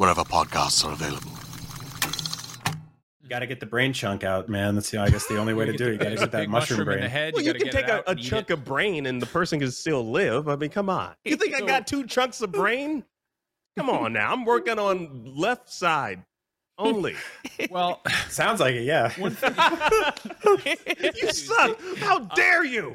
wherever podcasts are available. you got to get the brain chunk out, man. That's the, I guess the only way to do it. You got to get that big mushroom, in the brain. head. Well, you, you, can take it a, out a chunk it. of brain and the person can still live. I mean, come on. You think I got two chunks of brain? Come on now. I'm working on left side only. Well, Sounds like it, yeah. you suck. How dare you?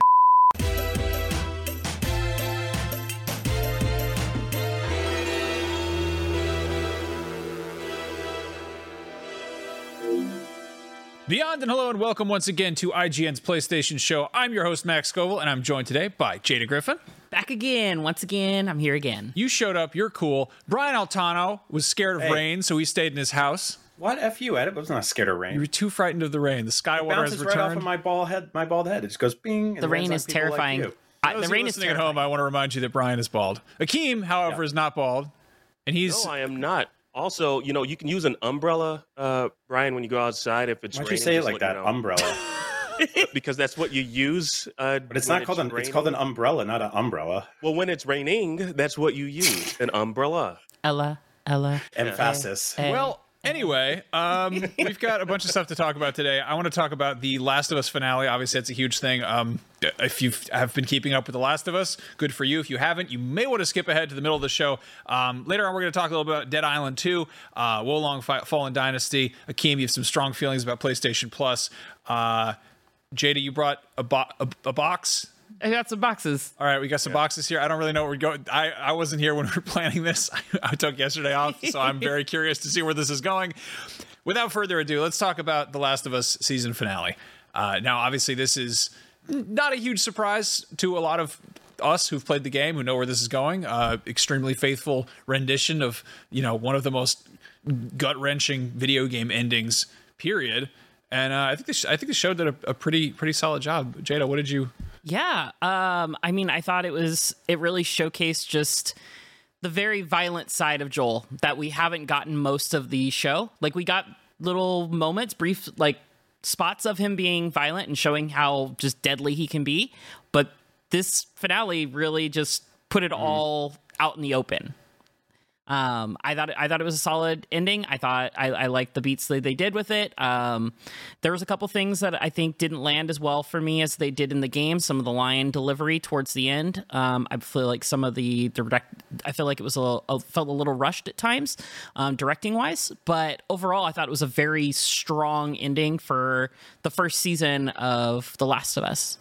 Beyond and hello and welcome once again to IGN's PlayStation Show. I'm your host Max Scoville, and I'm joined today by Jada Griffin. Back again. Once again, I'm here again. You showed up. You're cool. Brian Altano was scared of Hey. rain, so he stayed in his house. What f you at it? I was not scared of rain. You were too frightened of the rain. The sky It water has bounces right off returned. of my bald head. My bald head. It just goes bing. and The rain lands is on people like terrifying. you. I, Those the of you rain is listening at terrifying. home, I want to remind you that Brian is bald. Akeem, however, is not bald, and he's No, I am not. Also, you know, you can use an umbrella, uh, Brian, when you go outside if it's raining. Why'd you say it like that? me know. umbrella. because that's what you use. Uh, But it's when not called an. It's called an umbrella, not an umbrella. Well, when it's raining, that's what you use an umbrella. Ella, Ella. Emphasis. eh. Well, anyway, um, we've got a bunch of stuff to talk about today. I want to talk about the Last of Us finale. Obviously, it's a huge thing. Um, if you have been keeping up with the Last of Us, good for you. If you haven't, you may want to skip ahead to the middle of the show. Um, later on, we're going to talk a little bit about Dead Island 2, uh, Wo Long Fallen Dynasty. Akeem, you have some strong feelings about PlayStation Plus. Uh, Jada, you brought a, bo- a, a box. I got some boxes. All right, we got some boxes here. I don't really know where we're going. I, I wasn't here when we were planning this. I, took yesterday off, so I'm very curious to see where this is going. Without further ado, let's talk about The Last of Us season finale. Uh, now, obviously, this is not a huge surprise to a lot of us who've played the game, who know where this is going. Uh, extremely faithful rendition of you know one of the most gut wrenching video game endings. Period. And uh, I think this, I think the show did a, a pretty pretty solid job. Jada, what did you? Yeah. Um, I mean, I thought it was it really showcased just the very violent side of Joel that we haven't gotten most of the show. Like we got little moments, brief like spots of him being violent and showing how just deadly he can be, but this finale really just put it all out in the open. Um, I thought I thought it was a solid ending. I thought I, I liked the beats that they did with it. Um, there was a couple things that I think didn't land as well for me as they did in the game. Some of the line delivery towards the end. Um, I feel like some of the direct. I feel like it was a, little- a felt a little rushed at times, um, directing wise. But overall, I thought it was a very strong ending for the first season of The Last of Us.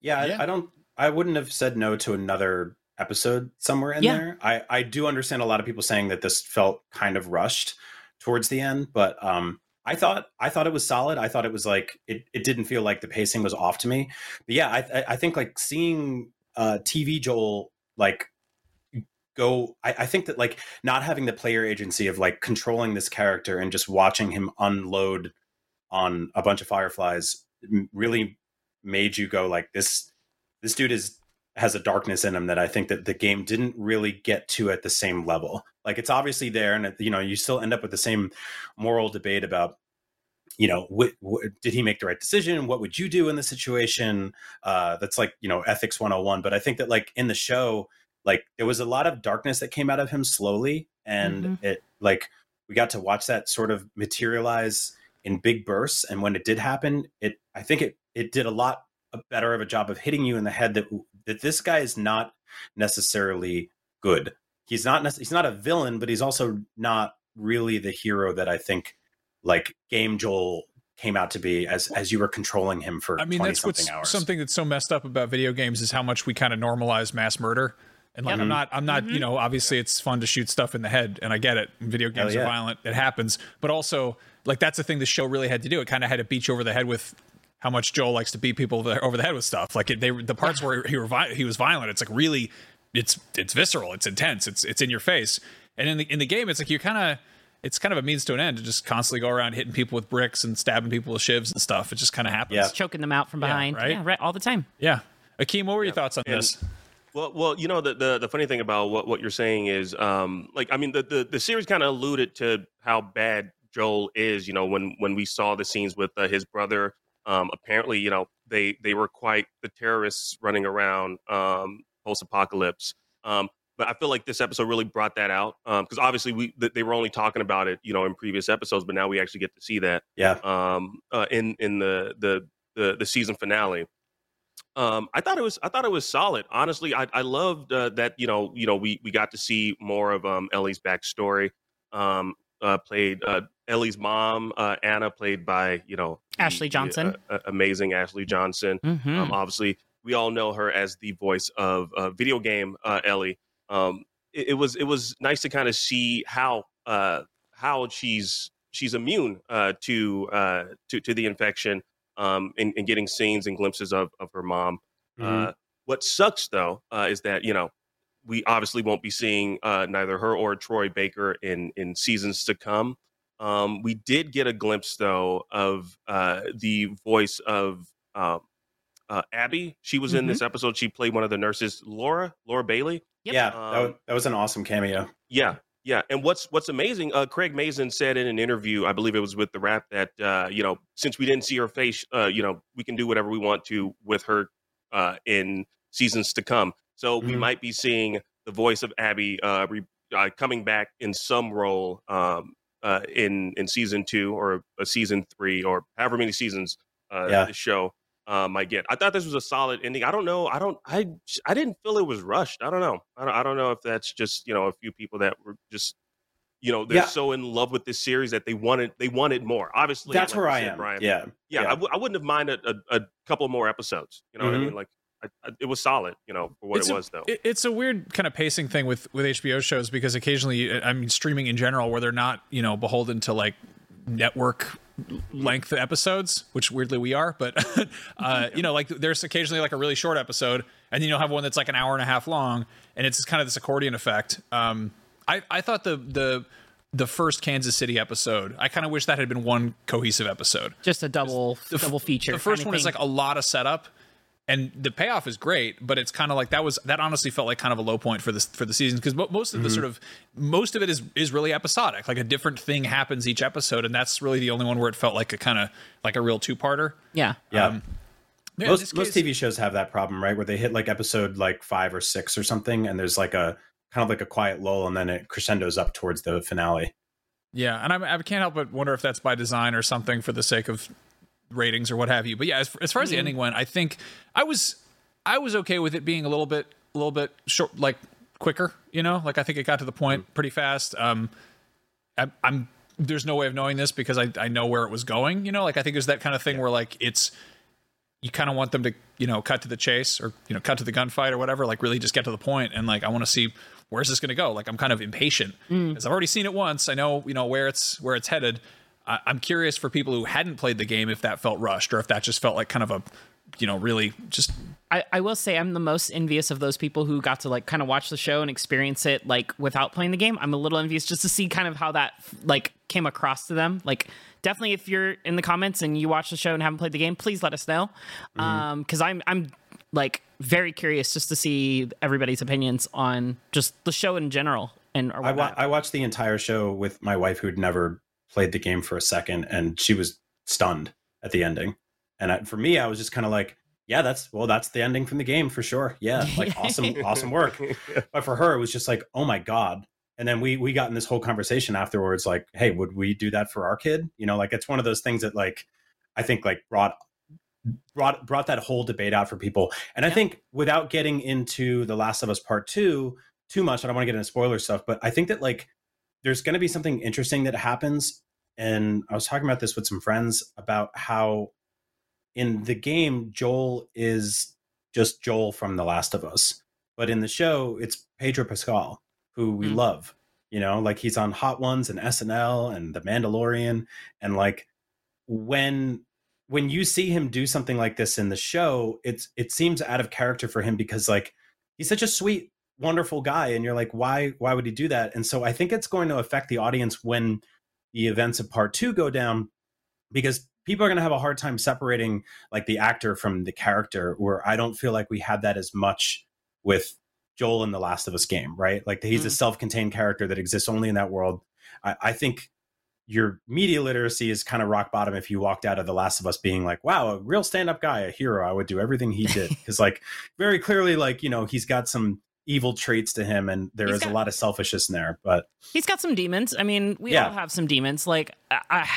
Yeah, I- Yeah. I, don't. I wouldn't have said no to another episode somewhere in Yeah. there. I I do understand a lot of people saying that this felt kind of rushed towards the end, but um, I thought I thought it was solid. I thought it was like it. It didn't feel like the pacing was off to me. But yeah, I I, I think like seeing uh TV Joel like go I, I think that like not having the player agency of like controlling this character and just watching him unload on a bunch of fireflies really made you go like this this dude is has a darkness in him that I think that the game didn't really get to at the same level. Like it's obviously there, and you know you still end up with the same moral debate about, you know, wh- wh- did he make the right decision? What would you do in the situation? Uh, that's like you know ethics 101. But I think that like in the show, like there was a lot of darkness that came out of him slowly, and Mhm. it like we got to watch that sort of materialize in big bursts. And when it did happen, it I think it it did a lot better of a job of hitting you in the head that that this guy is not necessarily good. He's not nec- he's not a villain, but he's also not really the hero that I think like game Joel came out to be as as you were controlling him for I mean, that's what's hours. something that's so messed up about video games is how much we kind of normalize mass murder. And like, I'm mm-hmm. not, I'm not, you mm-hmm. know, obviously it's fun to shoot stuff in the head, and I get it. Video games yeah. are violent; it happens. But also, like, that's the thing the show really had to do. It kind of had to beat you over the head with how much Joel likes to beat people over the- head with stuff. Like, they the parts where he were vi- he was violent. It's like really, it's it's visceral, it's intense, it's it's in your face. And in the in the game, it's like you kind of. It's kind of a means to an end to just constantly go around hitting people with bricks and stabbing people with shivs and stuff. It just kind of happens. Yeah. choking them out from behind. right? Yeah, right, all the time. Yeah. Akeem, what were your thoughts on And- this? Well, well, you know the, the the funny thing about what what you're saying is, um, like I mean the the, the series kind of alluded to how bad Joel is. You know, when when we saw the scenes with uh, his brother, um, apparently, you know, they they were quite the terrorists running around um, post apocalypse. Um, but I feel like this episode really brought that out because obviously we th- they were only talking about it, you know, in previous episodes, but now we actually get to see that yeah. um, uh, in in the, the the the season finale. Um, I thought it was I thought it was solid. Honestly, I I loved uh, that you know you know we we got to see more of um, Ellie's backstory. Um, uh, played uh, Ellie's mom, uh, Anna, played by you know Ashley Johnson. uh, uh, amazing Ashley Johnson. Mm-hmm. Um, obviously, we all know her as the voice of uh, video game uh, Ellie. Um, it, it was it was nice to kind of see how uh, how she's she's immune uh, to uh, to to the infection um, and, and getting scenes and glimpses of of her mom. Mhm. Uh, what sucks though uh, is that you know we obviously won't be seeing uh, neither her or Troy Baker in in seasons to come. Um, we did get a glimpse though of uh, the voice of um, uh, Abby. She was in this episode. She played one of the nurses, Laura Laura Bailey. Yep. Yeah, that, Um, was, that was an awesome cameo. Yeah, yeah. And what's what's amazing, uh, Craig Mazin said in an interview, I believe it was with the Wrap, that uh, you know, since we didn't see her face, uh, you know, we can do whatever we want to with her uh, in seasons to come. So we Mhm. might be seeing the voice of Abby uh, re- uh, coming back in some role um, uh, in in season two or a season three or however many seasons uh, Yeah. the show uh, might get. I thought this was a solid ending. I don't know. I don't. I I didn't feel it was rushed. I don't know. I don't, I don't know if that's just you know a few people that were just you know they're Yeah. so in love with this series that they wanted they wanted more. Obviously, That's like where I said, am. Brian. Yeah. yeah. yeah. I, w- I wouldn't have minded a, a couple more episodes. You know what I Mhm. mean? Like I, I, it was solid. You know for what It's it a- was though. it's a weird kind of pacing thing with with HBO shows because occasionally, I mean, streaming in general, where they're not you know beholden to like network length episodes, which weirdly we are, but uh, you know, like there's occasionally like a really short episode, and then you'll have one that's like an hour and a half long, and it's kind of this accordion effect. Um, I I thought the the the first Kansas City episode, I kind of wish that had been one cohesive episode. Just a double The f- double feature. The first kinda one is like a lot of setup, and the payoff is great, but it's kind of like that was that honestly felt like kind of a low point for this for the season because most of Mm-hmm. the sort of most of it is is really episodic. Like a different thing happens each episode, and that's really the only one where it felt like a kind of like a real two parter. yeah. Yeah. Um, Yeah, in this most most TV shows have that problem, right? Where they hit like episode like five or six or something, and there's like a kind of like a quiet lull, and then it crescendos up towards the finale. Yeah, and I, I can't help but wonder if that's by design or something for the sake of ratings or what have you. But yeah, as, as far as the hmm. ending went, I think I was I was okay with it being a little bit a little bit short, like quicker. You know, like I think it got to the point hmm. pretty fast. Um, I, I'm there's no way of knowing this because I I know where it was going. You know, like I think there's that kind of thing where like it's you kind of want them to you know cut to the chase or you know cut to the gunfight or whatever like really just get to the point and like i want to see where's this going to go like i'm kind of impatient hmm. because i've already seen it once i know you know where it's where it's headed I, i'm curious for people who hadn't played the game if that felt rushed or if that just felt like kind of a you know really just I, I will say I'm the most envious of those people who got to like kind of watch the show and experience it like without playing the game. I'm a little envious just to see kind of how that like came across to them. Like definitely if you're in the comments and you watch the show and haven't played the game, please let us know. Um because I'm I'm like very curious just to see everybody's opinions on just the show in general and or I, wa- I watched the entire show with my wife, who'd never played the game for a second, and she was stunned at the ending. And I, for me, I was just kind of like, "Yeah, that's well, that's the ending from the game for sure. Yeah, like awesome, awesome work." But for her, it was just like, "Oh my god!" And then we we got in this whole conversation afterwards, like, "Hey, would we do that for our kid?" You know, like it's one of those things that like I think like brought brought brought that whole debate out for people. And I think without getting into The Last of Us Part Two too much, I don't want to get into spoiler stuff, but I think that like there's going to be something interesting that happens. And I was talking about this with some friends about how in the game, Joel is just Joel from The Last of Us. But in the show, it's Pedro Pascal, who we Mm. love. You know, like he's on Hot Ones and SNL and The Mandalorian. And like when when you see him do something like this in the show, it's it seems out of character for him because like he's such a sweet, wonderful guy, and you're like, why why would he do that? And so I think it's going to affect the audience when the events of part two go down because people are going to have a hard time separating like the actor from the character where i don't feel like we had that as much with joel in the last of us game right? Like he's a Mm. self-contained character that exists only in that world. I, I think your media literacy is kind of rock bottom if you walked out of the last of us being like wow a real stand-up guy a hero. I would do everything he did. Because like very clearly like you know he's got some evil traits to him and there He's is a lot of selfishness in there but He's got some demons. I mean, we Yeah. all have some demons. Like, I, I,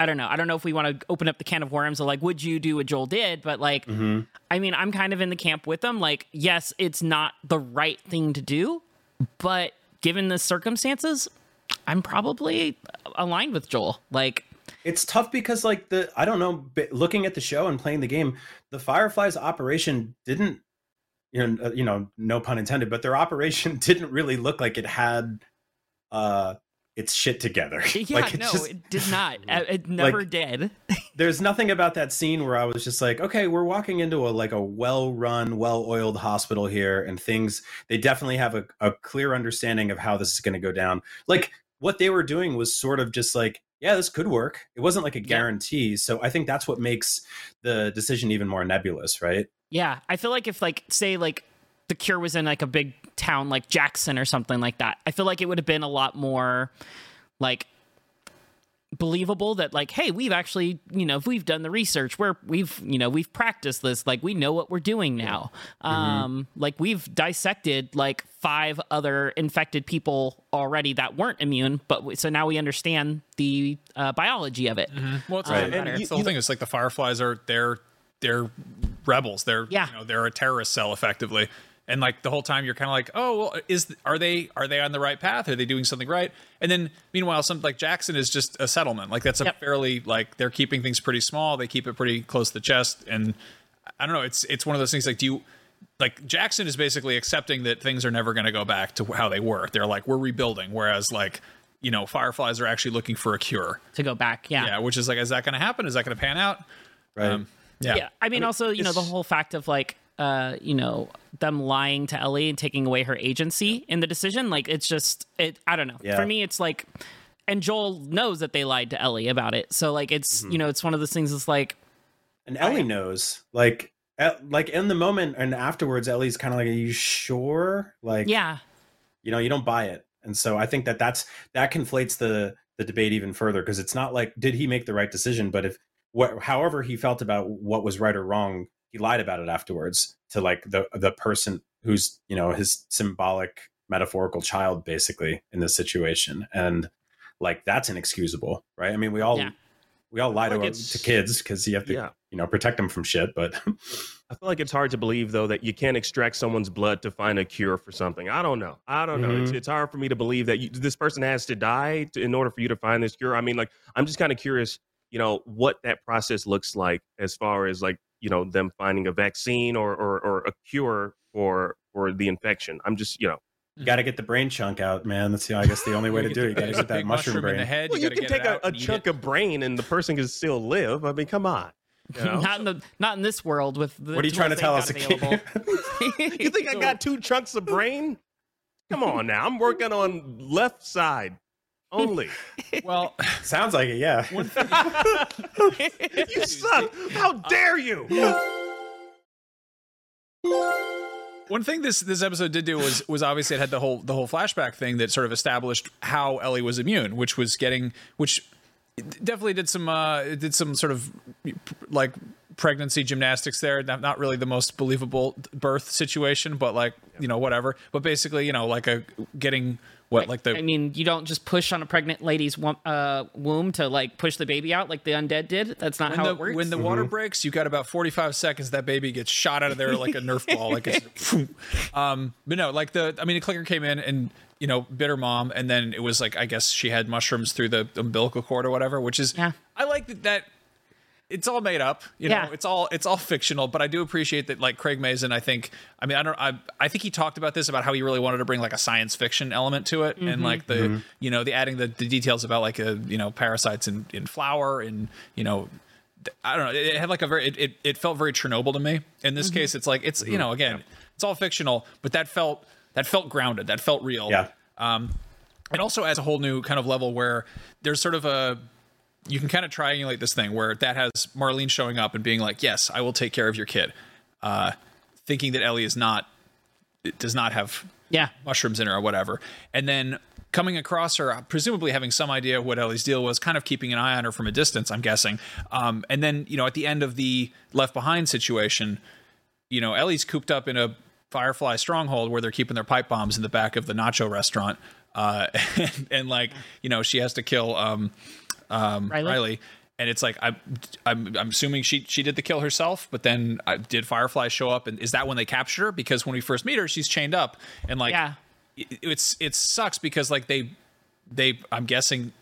I don't know. I don't know if we want to open up the can of worms of like, would you do what Joel did? But like, mhm. I mean, I'm kind of in the camp with them. Like, yes, it's not the right thing to do, but given the circumstances, I'm probably aligned with Joel. Like, it's tough because like the i don't know looking at the show and playing the game the fireflies operation didn't you know uh, you know no pun intended but their operation didn't really look like it had uh its shit together yeah, like no, just- it did not. It never did. there's nothing about that scene where i was just like okay we're walking into a like a well-run well-oiled hospital here and things they definitely have a, a clear understanding of how this is going to go down like what they were doing was sort of just like yeah this could work it wasn't like a Yeah. guarantee so i think that's what makes the decision even more nebulous right Yeah, I feel like if like say like the cure was in like a big town like Jackson or something like that, I feel like it would have been a lot more like believable that like hey we've actually you know if we've done the research we're we've you know we've practiced this like we know what we're doing now um like we've dissected like five other infected people already that weren't immune but w- so now we understand the uh, biology of it Well, it's, Right. and And it's the whole thing is like the Fireflies are they're they're rebels. They're Yeah. you know they're a terrorist cell effectively. And like the whole time you're kind of like, oh, well, is are they are they on the right path? Are they doing something right? And then meanwhile, something like Jackson is just a settlement. Like that's a Yep. fairly like they're keeping things pretty small. They keep it pretty close to the chest. And I don't know. It's it's one of those things like do you like Jackson is basically accepting that things are never going to go back to how they were. They're like we're rebuilding, whereas like you know Fireflies are actually looking for a cure. to go back yeah Yeah, which is like, is that going to happen? Is that going to pan out? right Um, yeah. yeah i mean also you know the whole fact of like uh you know them lying to ellie and taking away her agency in the decision like it's just it i don't know. Yeah. for me it's like and joel knows that they lied to ellie about it. So like it's Mm-hmm. you know it's one of those things it's like and ellie knows like e- like in the moment and afterwards ellie's kind of like are you sure? Like yeah. you know you don't buy it. And so i think that that's that conflates the the debate even further because it's not like did he make the right decision? But if what however he felt about what was right or wrong he lied about it afterwards to like the the person who's you know his symbolic metaphorical child basically in this situation and like that's inexcusable right i mean we all Yeah. we all lie Like to, to kids because you have to Yeah. you know protect them from shit but I feel like it's hard to believe though that you can't extract someone's blood to find a cure for something. I don't know. I don't know. It's, Mhm. it's hard for me to believe that you, this person has to die to, in order for you to find this cure. I mean, like I'm just kind of curious, you know, what that process looks like as far as like you know them finding a vaccine or or, or a cure for for the infection. I'm just you know. you got to get the brain chunk out man that's the, i guess the only way to do it you got to get that big mushroom in the brain head. Well, you, you, can get take it a, a chunk it. of brain and the person can still live. I mean, come on. You, know? not in the not in this world with the what are you trying to tell us available. you think I got two chunks of brain? Come on now. I'm working on left side only. Well, Sounds like it, yeah. you suck. How dare you? one thing this this episode did do was was obviously it had the whole the whole flashback thing that sort of established how Ellie was immune, which was getting which definitely did some uh did some sort of like pregnancy gymnastics there not, not really the most believable birth situation but like you know whatever but basically you know like a getting what like the I mean, you don't just push on a pregnant lady's wom- uh, womb to like push the baby out like the undead did. That's not when how the, it works. when the water breaks, you got about 45 seconds. That baby gets shot out of there like a Nerf ball. Like it's, um, but no, like the, I mean, the clicker came in and, you know, bit her mom. And then it was like, I guess she had mushrooms through the umbilical cord or whatever, which is, Yeah. I like that, that it's all made up, you Yeah. know, it's all, it's all fictional, but I do appreciate that like Craig Mazin, I think, I mean, I don't, I, I think he talked about this about how he really wanted to bring like a science fiction element to it. And mm-hmm. like the, mm-hmm. you know, the adding the, the details about like, a, you know, parasites in, in flour and, you know, I don't know. It had like a very it, it, it felt very Chernobyl to me. In this mm-hmm. case, it's like it's you know again it's all fictional, but that felt that felt grounded. That felt real. Yeah. Um, it also adds a whole new kind of level where there's sort of a you can kind of triangulate this thing where that has Marlene showing up and being like, "Yes, I will take care of your kid," uh, thinking that Ellie is not it does not have yeah, mushrooms in her or whatever. And then coming across her, presumably having some idea what Ellie's deal was, kind of keeping an eye on her from a distance, I'm guessing. Um, and then, you know, at the end of the Left Behind situation, you know, Ellie's cooped up in a Firefly stronghold where they're keeping their pipe bombs in the back of the nacho restaurant. Uh, and, and like, you know, she has to kill um, um, Riley? Riley. And it's like I'm, I'm, I'm assuming she she did the kill herself, but then uh, did Firefly show up? And is that when they captured her? Because when we first meet her, she's chained up, and like yeah. it- it's it sucks because like they they I'm guessing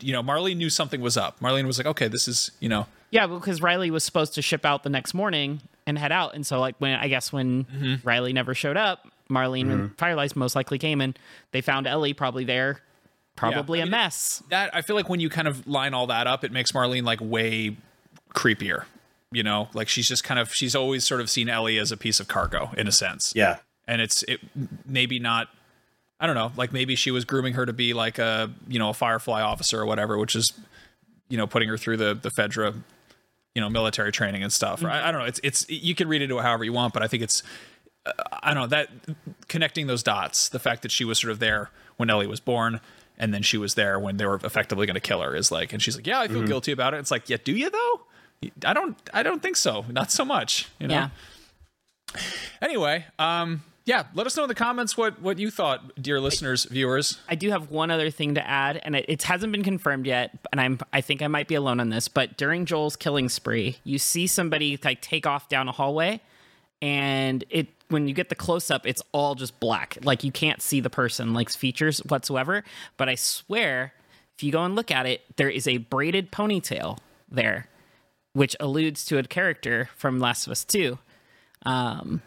you know Marlene knew something was up. Marlene was like, okay, this is you know Yeah, because Riley was supposed to ship out the next morning and head out, and so like when I guess when Mm-hmm. Riley never showed up, Marlene and Firelight most likely came and they found Ellie probably there, probably I a mean, mess. that I feel like when you kind of line all that up, it makes Marlene like way creepier. You know, like she's just kind of she's always sort of seen Ellie as a piece of cargo in a sense. Yeah. and it's it maybe not i don't know like maybe she was grooming her to be like a you know a firefly officer or whatever which is you know putting her through the the FEDRA you know military training and stuff I, I don't know it's it's you can read into it however you want but i think it's uh, i don't know that connecting those dots the fact that she was sort of there when ellie was born and then she was there when they were effectively going to kill her is like and she's like yeah i feel guilty about it it's like yeah do you though i don't i don't think so not so much you know Yeah. Anyway, um, yeah, let us know in the comments what what you thought, dear listeners, viewers. I do have one other thing to add, and it, it hasn't been confirmed yet, and I'm I think I might be alone on this. But during Joel's killing spree, you see somebody like take off down a hallway, and it when you get the close up, it's all just black, like you can't see the person, like features whatsoever. But I swear, if you go and look at it, there is a braided ponytail there, which alludes to a character from Last of Us Two. Um,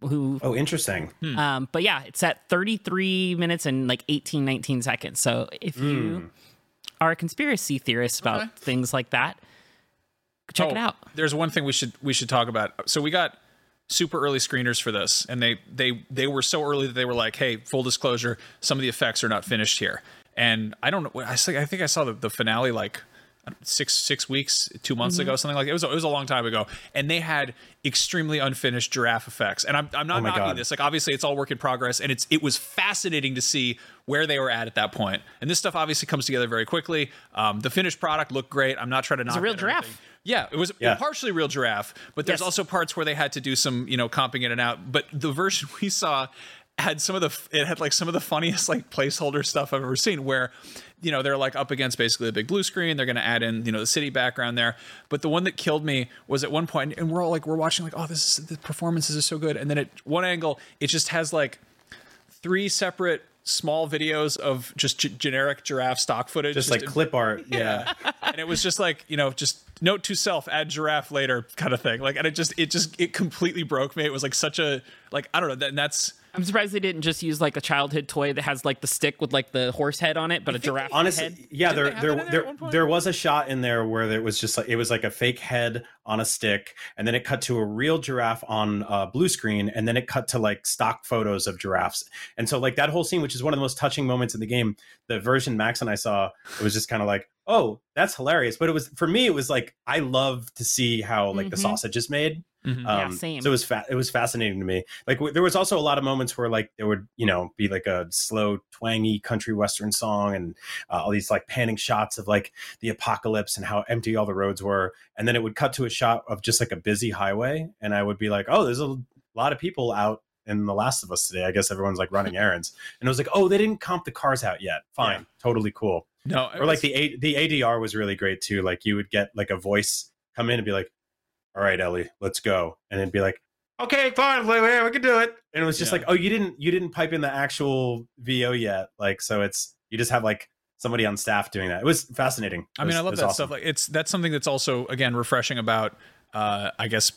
who Oh, interesting. um, but yeah, it's at 33 minutes and like 18, 19 seconds. So if you are a conspiracy theorist about Okay. things like that, check it Oh, out. There's one thing we should we should talk about. So we got super early screeners for this, and they they they were so early that they were like, "Hey, full disclosure, some of the effects are not finished here." And I don't know. I think I think I saw the, the finale like six six weeks, two months Mm-hmm. ago, something like it was. It was a long time ago, and they had extremely unfinished giraffe effects. And I'm I'm not Oh knocking God. this. Like obviously, it's all work in progress, and it's it was fascinating to see where they were at at that point. And this stuff obviously comes together very quickly. Um, the finished product looked great. I'm not trying to knock it's a real giraffe. anything. Giraffe. Yeah, it was Yeah. partially real giraffe, but there's Yes. also parts where they had to do some, you know, comping in and out. But the version we saw had some of the it had like some of the funniest like placeholder stuff I've ever seen where you know they're like up against basically a big blue screen they're going to add in you know the city background there but the one that killed me was at one point and we're all like we're watching like oh this is the performances are so good and then at one angle it just has like three separate small videos of just g- generic giraffe stock footage Just like in- clip art. Yeah. and it was just like you know just note to self add giraffe later kind of thing like and it just it just it completely broke me it was like such a like i don't know that and that's I'm surprised they didn't just use like a childhood toy that has like the stick with like the horse head on it, but a giraffe Honestly, head. yeah, Did there there there there, there was a shot in there where it was just like it was like a fake head on a stick, and then it cut to a real giraffe on a blue screen, and then it cut to like stock photos of giraffes. And so like that whole scene, which is one of the most touching moments in the game, the version Max and I saw, it was just kind of like, oh, that's hilarious. But it was for me, it was like I love to see how like the Mhm. sausage is made. Mhm. Yeah, Um, same. So it was fa- it was fascinating to me. Like w- there was also a lot of moments where like there would you know be like a slow twangy country western song and uh, all these like panning shots of like the apocalypse and how empty all the roads were, and then it would cut to a shot of just like a busy highway, and I would be like, oh, there's a lot of people out in The Last of Us today. I guess everyone's like running errands, and it was like, oh, they didn't comp the cars out yet. Fine, totally cool. No, Or like was- the A- the ADR was really great too. Like you would get like a voice come in and be like, "All right, Ellie, let's go," and it'd be like, "Okay, fine, we, can do it." And it was just Yeah. like, "Oh, you didn't you didn't pipe in the actual VO yet." Like so, it's you just have like somebody on staff doing that. It was fascinating. I It mean, was- I it love that awesome. stuff. Like it's that's something that's also again refreshing about, uh, I guess,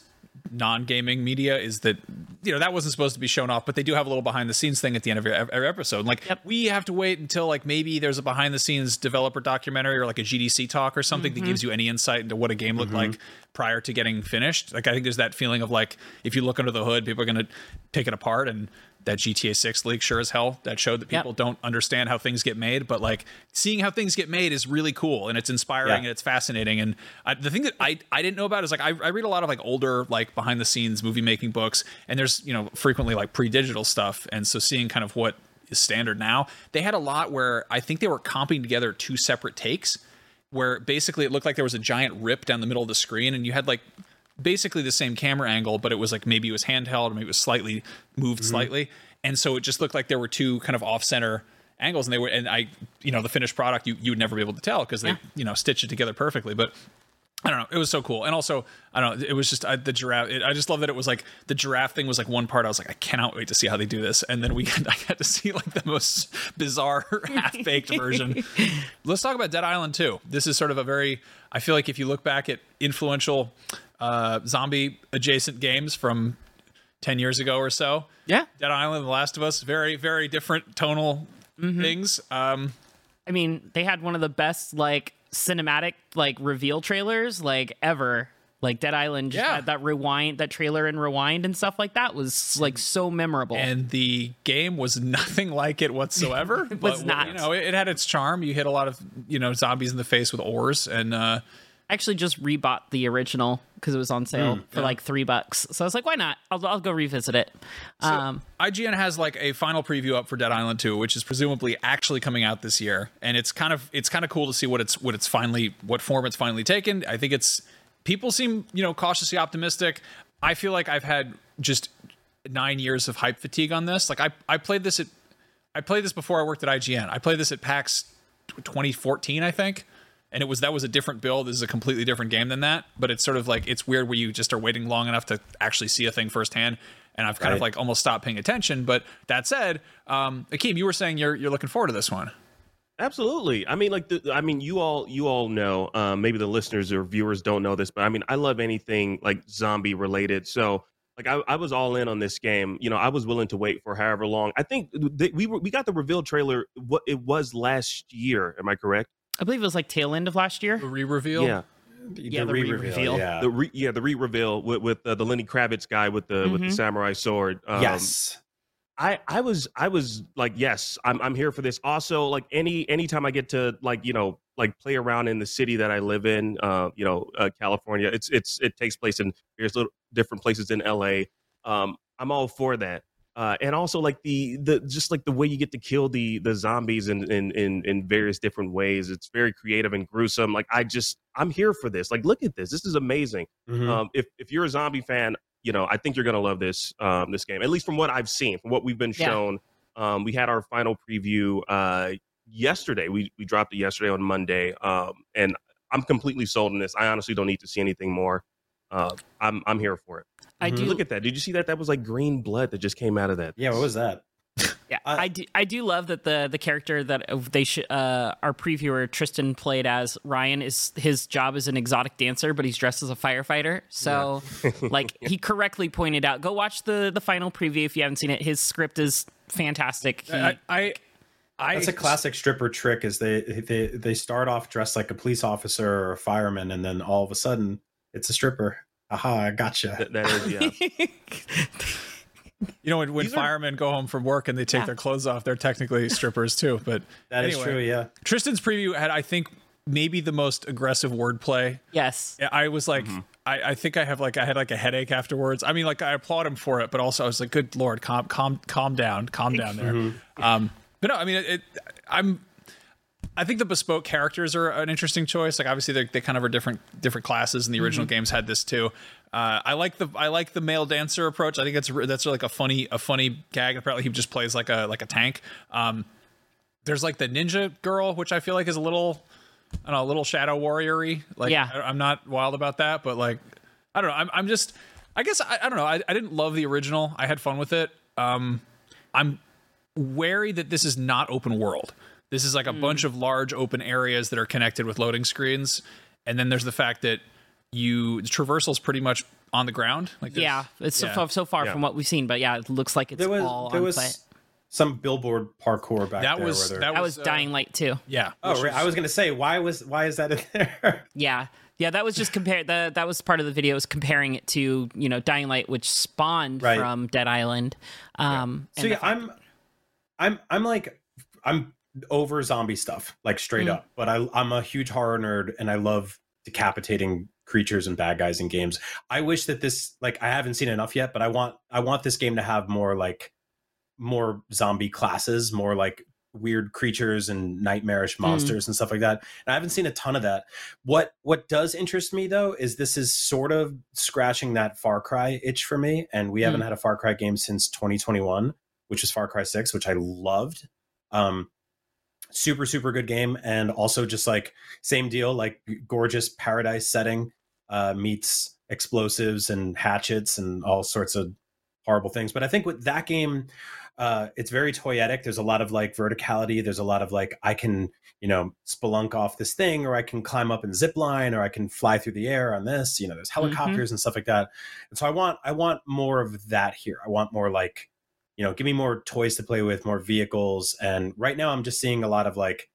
non-gaming media is that you know that wasn't supposed to be shown off, but they do have a little behind-the-scenes thing at the end of every, every episode. Like Yep. we have to wait until like maybe there's a behind-the-scenes developer documentary or like a GDC talk or something that mm-hmm. gives you any insight into what a game looked mm-hmm. like prior to getting finished. Like I think there's that feeling of like if you look under the hood, people are going to take it apart and. That GTA 6 leak sure as hell that showed that Yep. people don't understand how things get made, but like seeing how things get made is really cool and it's inspiring Yeah. and it's fascinating. And I, the thing that I, I didn't know about is like I, I read a lot of like older like behind the scenes movie making books, and there's you know frequently like pre digital stuff, and so seeing kind of what is standard now, they had a lot where I think they were comping together two separate takes, where basically it looked like there was a giant rip down the middle of the screen, and you had like basically the same camera angle, but it was like maybe it was handheld, or maybe it was slightly moved mm-hmm. slightly, and so it just looked like there were two kind of off center angles, and they were, and I, you know, the finished product you you would never be able to tell because they Yeah. you know stitched it together perfectly, but. I don't know. It was so cool, and also I don't know. It was just I, the giraffe. It, I just love that it was like the giraffe thing was like one part. I was like, I cannot wait to see how they do this. And then we I got to see like the most bizarre half baked version. Let's talk about Dead Island 2. This is sort of a very. I feel like if you look back at influential uh, zombie adjacent games from ten years ago or so, Yeah. Dead Island, The Last of Us, very very different tonal things. Um, I mean, they had one of the best like cinematic like reveal trailers like ever. Like Dead Island just Yeah. had that rewind, that trailer and rewind and stuff like that was like so memorable. and the game was nothing like it whatsoever. it was not. You know, it, it had its charm. You hit a lot of you know zombies in the face with oars, and uh, actually just rebought the original because it was on sale Mm, for like three bucks. So I was like, why not? I'll, I'll go revisit it. um, IGN has like a final preview up for Dead Island 2, which is presumably actually coming out this year, and it's kind of it's kind of cool to see what it's what it's finally what form it's finally taken. I think it's people seem you know cautiously optimistic. I feel like I've had just nine years of hype fatigue on this. Like I I played this at I played this before I worked at IGN. I played this at PAX 2014, I think. And it was that was a different build. This is a completely different game than that. But it's sort of like it's weird where you just are waiting long enough to actually see a thing firsthand. And I've kind of like almost stopped paying attention. But that said, um, Akeem, you were saying you're you're looking forward to this one. Absolutely. I mean, like, the, I mean, you all, you all know. Um, maybe the listeners or viewers don't know this, but I mean, I love anything like zombie related. So, like, I, I was all in on this game. You know, I was willing to wait for however long. I think th- we were, we got the reveal trailer. What it was last year. Am I correct? I believe it was like tail end of last year. The re-reveal. Yeah. Yeah, the re-reveal. Yeah. The re, yeah, the re-reveal with with uh, the Lenny Kravitz guy with the with the Mhm. samurai sword. Um, yes. I I was I was like yes I'm I'm here for this. Also like any anytime I get to like you know like play around in the city that I live in, uh, you know uh, California. It's it's it takes place in various little different places in L.A. Um, I'm all for that. Uh, and also like the the just like the way you get to kill the the zombies in in in, in various different ways. It's very creative and gruesome. Like I just I'm here for this. Like look at this. This is amazing. Mhm. Um, if if you're a zombie fan, you know I think you're gonna love this um, this game. At least from what I've seen, from what we've been Yeah. shown. Um, we had our final preview uh, yesterday. We we dropped it yesterday on Monday, um, and I'm completely sold on this. I honestly don't need to see anything more. Uh, I'm I'm here for it. I Mhm. do Look at that! Did you see that? That was like green blood that just came out of that. yeah. What was that? Yeah, Uh, I do. I do love that the the character that they sh- uh, our previewer Tristan played as Ryan is his job is an exotic dancer, but he's dressed as a firefighter. So, like he correctly pointed out, go watch the the final preview if you haven't seen it. His script is fantastic. He, I, I, I That's a classic stripper trick. Is they they they start off dressed like a police officer or a fireman, and then all of a sudden it's a stripper. Aha! I gotcha. That, that is yeah. You know, when, when These are- firemen go home from work and they take Yeah. their clothes off, they're technically strippers too. But That is anyway, true. Yeah. Tristan's preview had, I think, maybe the most aggressive wordplay yes, I was like, I, I think I have like I had like a headache afterwards. I mean, like I applaud him for it, but also I was like, good lord, calm, calm, calm down, calm down there. Um, but no, I mean, it, it, I'm. I think the bespoke characters are an interesting choice. Like obviously they they kind of are different different classes, and the original games had this too. Uh, I like the I like the male dancer approach. I think that's that's like a funny a funny gag. Apparently he just plays like a like a tank. Um, there's like the ninja girl, which I feel like is a little I don't know, a little shadow warrior-y. Like Yeah. I, I'm not wild about that, but like I don't know. I'm I'm just I guess I, I don't know. I, I didn't love the original. I had fun with it. Um, I'm wary that this is not open world. This is like a bunch of large open areas that are connected with loading screens, and then there's the fact that you traversal is pretty much on the ground. Like Yeah, it's so yeah. far, so far Yeah. from what we've seen, but yeah, it looks like it's There was all there on was play. some billboard parkour back that there. was where that they're- That was uh, Dying Light 2. Yeah. oh, which right. I was gonna say why was why is that in there? Yeah. Yeah, that was just compared. that that was part of the video was comparing it to you know Dying Light, which spawned Right. from Dead Island. Um, so and yeah, I'm I'm I'm like I'm over zombie stuff, like straight Mm. up. But I I'm a huge horror nerd and I love decapitating creatures and bad guys in games. I wish that this like I haven't seen enough yet, but I want I want this game to have more like more zombie classes, more like weird creatures and nightmarish monsters and stuff like that. And I haven't seen a ton of that. What what does interest me though is this is sort of scratching that Far Cry itch for me and we haven't had a Far Cry game since 2021, which is Far Cry 6, which I loved. Um super super good game and also just like same deal like gorgeous paradise setting uh meets explosives and hatchets and all sorts of horrible things. But i think with that game uh it's very toyetic. There's a lot of like verticality. There's a lot of like i can you know spelunk off this thing or i can climb up and zip line or i can fly through the air on this. You know there's helicopters and stuff like that. And so i want i want more of that here. I want more like you know give me more toys to play with more vehicles. And right now i'm just seeing a lot of like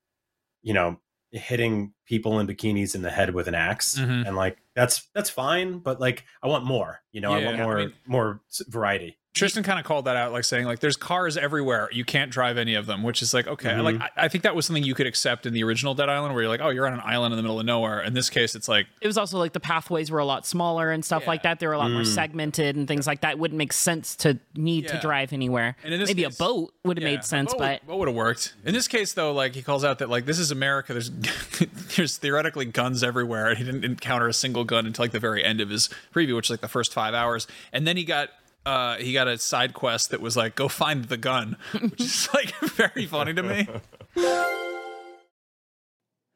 you know hitting people in bikinis in the head with an axe. Mhm. and like that's that's fine but like i want more you know i Yeah, want I more mean- more variety Tristan kind of called that out, like saying like there's cars everywhere. You can't drive any of them, which is like okay. Mhm. Like I, I think that was something you could accept in the original Dead Island, where you're like, oh, you're on an island in the middle of nowhere. In this case, it's like it was also like the pathways were a lot smaller and stuff like that. They were a lot more Mm. segmented and things like that. It wouldn't make sense to need Yeah. to drive anywhere. And in this Maybe case- a boat would have Yeah, made sense, what but would, what would have worked in this case though? Like he calls out that like this is America. There's there's theoretically guns everywhere, and he didn't encounter a single gun until like the very end of his preview, which is like the first five hours, and then he got. Uh, he got a side quest that was like go find the gun, which is like very funny to me.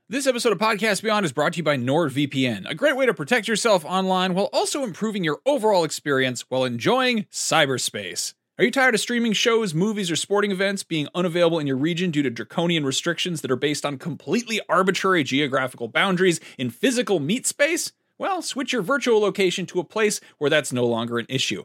This episode of Podcast Beyond is brought to you by NordVPN, a great way to protect yourself online while also improving your overall experience while enjoying cyberspace. Are you tired of streaming shows, movies, or sporting events being unavailable in your region due to draconian restrictions that are based on completely arbitrary geographical boundaries in physical meat space? Well, switch your virtual location to a place where that's no longer an issue.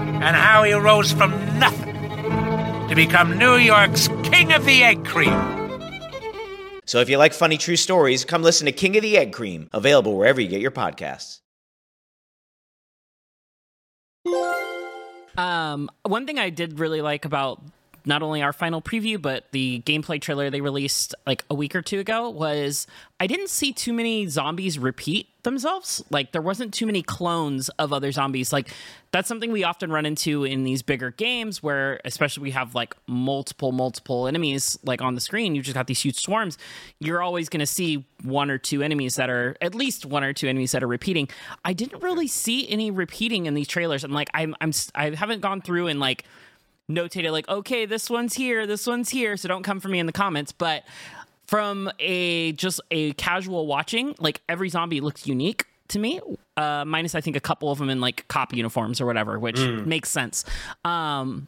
and how he rose from nothing to become New York's King of the Egg Cream. So if you like funny true stories, come listen to King of the Egg Cream, available wherever you get your podcasts. Um, one thing I did really like about not only our final preview but the gameplay trailer they released like a week or two ago was I didn't see too many zombies repeat themselves. Like there wasn't too many clones of other zombies. Like that's something we often run into in these bigger games where especially we have like multiple multiple enemies like on the screen, you just got these huge swarms. You're always going to see one or two enemies that are at least one or two enemies that are repeating. I didn't really see any repeating in these trailers. And like I'm I'm I haven't gone through and like notated like okay this one's here this one's here. So don't come for me in the comments. But from a just a casual watching like every zombie looks unique to me uh minus i think a couple of them in like cop uniforms or whatever which makes sense. Um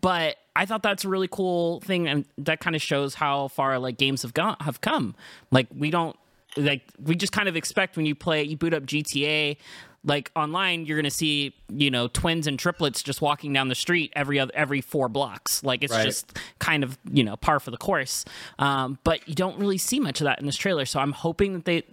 but I thought that's a really cool thing, and that kind of shows how far like games have gone have come. Like we don't like we just kind of expect when you play you boot up GTA like online you're going to see you know twins and triplets just walking down the street every other every four blocks like it's Right. just kind of you know par for the course um, but you don't really see much of that in this trailer so i'm hoping that they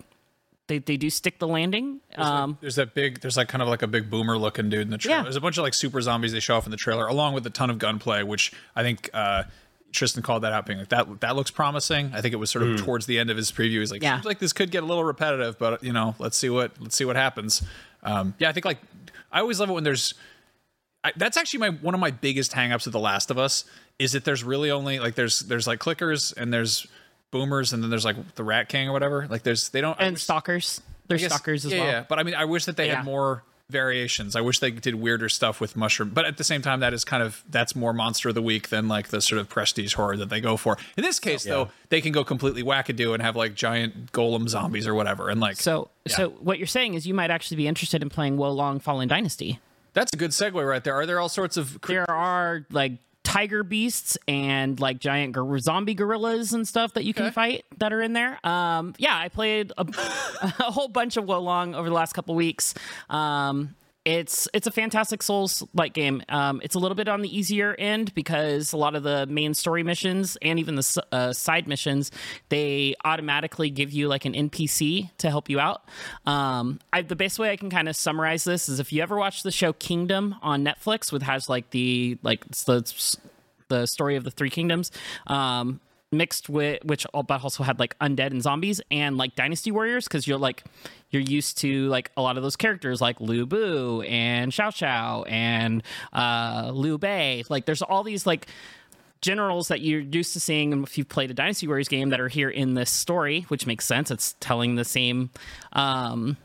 they, they do stick the landing um, There's that big. There's like kind of like a big boomer looking dude in the trailer. Yeah. There's a bunch of like super zombies they show off in the trailer, along with a ton of gunplay, which I think uh, Tristan called that out, being like that. That looks promising. I think it was sort of towards the end of his preview. He's like, Yeah. seems like this could get a little repetitive, but you know, let's see what let's see what happens. Um, yeah, I think like I always love it when there's. I, that's actually my one of my biggest hangups of The Last of Us is that there's really only like there's there's like clickers and there's boomers and then there's like the Rat King or whatever. Like there's they don't and wish- stalkers there's guess- stalkers as yeah, well Yeah, but I mean, I wish that they Yeah. had more variations. I wish they did weirder stuff with mushroom. But at the same time, that is kind of that's more monster of the week than like the sort of prestige horror that they go for. In this case, though, they can go completely wackadoo and have like giant golem zombies or whatever. And like, so so what you're saying is you might actually be interested in playing Wo Long Fallen Dynasty that's a good segue right there. Are there all sorts of cre- there are like tiger beasts and like giant gor- zombie gorillas and stuff that you can fight that are in there. Um, yeah, I played a, a whole bunch of Wo Long over the last couple weeks. Um, it's it's a fantastic Souls like game. Um, it's a little bit on the easier end because a lot of the main story missions and even the uh, side missions they automatically give you like an NPC to help you out. Um, I, the best way I can kind of summarize this is if you ever watch the show Kingdom on Netflix, which has like the like the the story of the three kingdoms. Um, mixed with which al- but also had like undead and zombies and like dynasty warriors because you're like you're used to like a lot of those characters like Lu Bu and Xiao Xiao and uh Liu Bei. Like there's all these like generals that you're used to seeing if you've played a dynasty warriors game that are here in this story which makes sense. It's telling the same um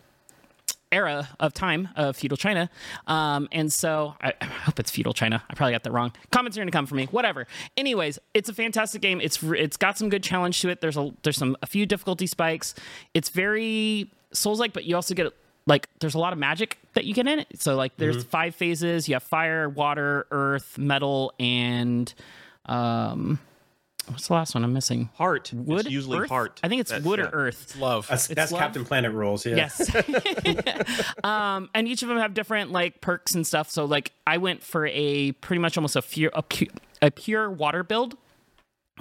era of time of feudal China. Um, and so I, I hope it's feudal China. I probably got that wrong. Comments are going to come for me. Whatever. Anyways, it's a fantastic game. It's it's got some good challenge to it. There's a there's some a few difficulty spikes. It's very Souls like, but you also get like there's a lot of magic that you get in it. So like there's five phases. You have fire, water, earth, metal, and um. What's the last one I'm missing? Heart. Wood. It's usually Earth? heart. I think it's That- wood yeah. or earth. It's love? That's, It's that's love. Captain Planet rules. Yeah. Yes. um, and each of them have different like perks and stuff. So like I went for a pretty much almost a pure a, pu- a pure water build.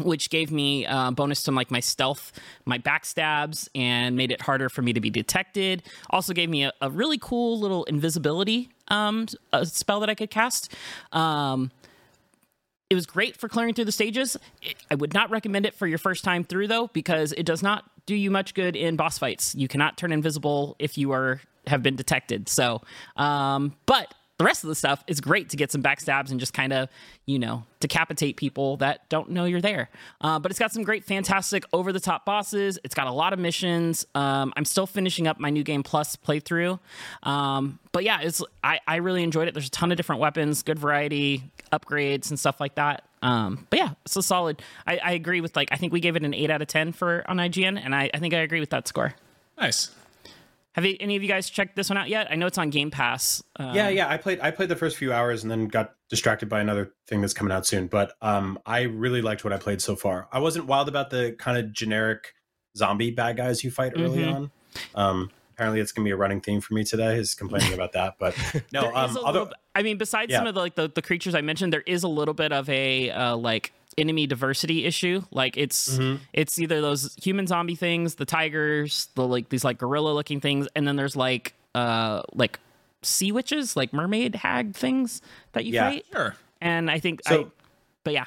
Which gave me uh, bonus to like my stealth, my backstabs, and made it harder for me to be detected. Also gave me a, a really cool little invisibility um, a spell that I could cast. Um, it was great for clearing through the stages. It- I would not recommend it for your first time through though, because it does not do you much good in boss fights. You cannot turn invisible if you are have been detected. So, um, but the rest of the stuff is great to get some backstabs and just kind of, you know, decapitate people that don't know you're there. Uh, but it's got some great, fantastic, over the top bosses. It's got a lot of missions. Um, I'm still finishing up my new game plus playthrough. Um, but yeah, it's I, I really enjoyed it. There's a ton of different weapons, good variety, upgrades, and stuff like that. Um, but yeah, it's a solid. I, I agree with like I think we gave it an eight out of ten for on IGN, and I, I think I agree with that score. Nice. Have you, any of you guys checked this one out yet? I know it's on Game Pass. Um, yeah, yeah. I played I played the first few hours and then got distracted by another thing that's coming out soon. But um, I really liked what I played so far. I wasn't wild about the kind of generic zombie bad guys you fight early Mhm. on. Um, apparently, it's gonna be a running theme for me today is complaining about that. But no, um, a other little, I mean, besides Yeah. some of the like the, the creatures I mentioned, there is a little bit of a uh, like enemy diversity issue. Like it's Mhm. it's either those human zombie things, the tigers, the like these like gorilla looking things, and then there's like uh like sea witches, like mermaid hag things that you Yeah. fight. Sure. And I think So- I, but yeah,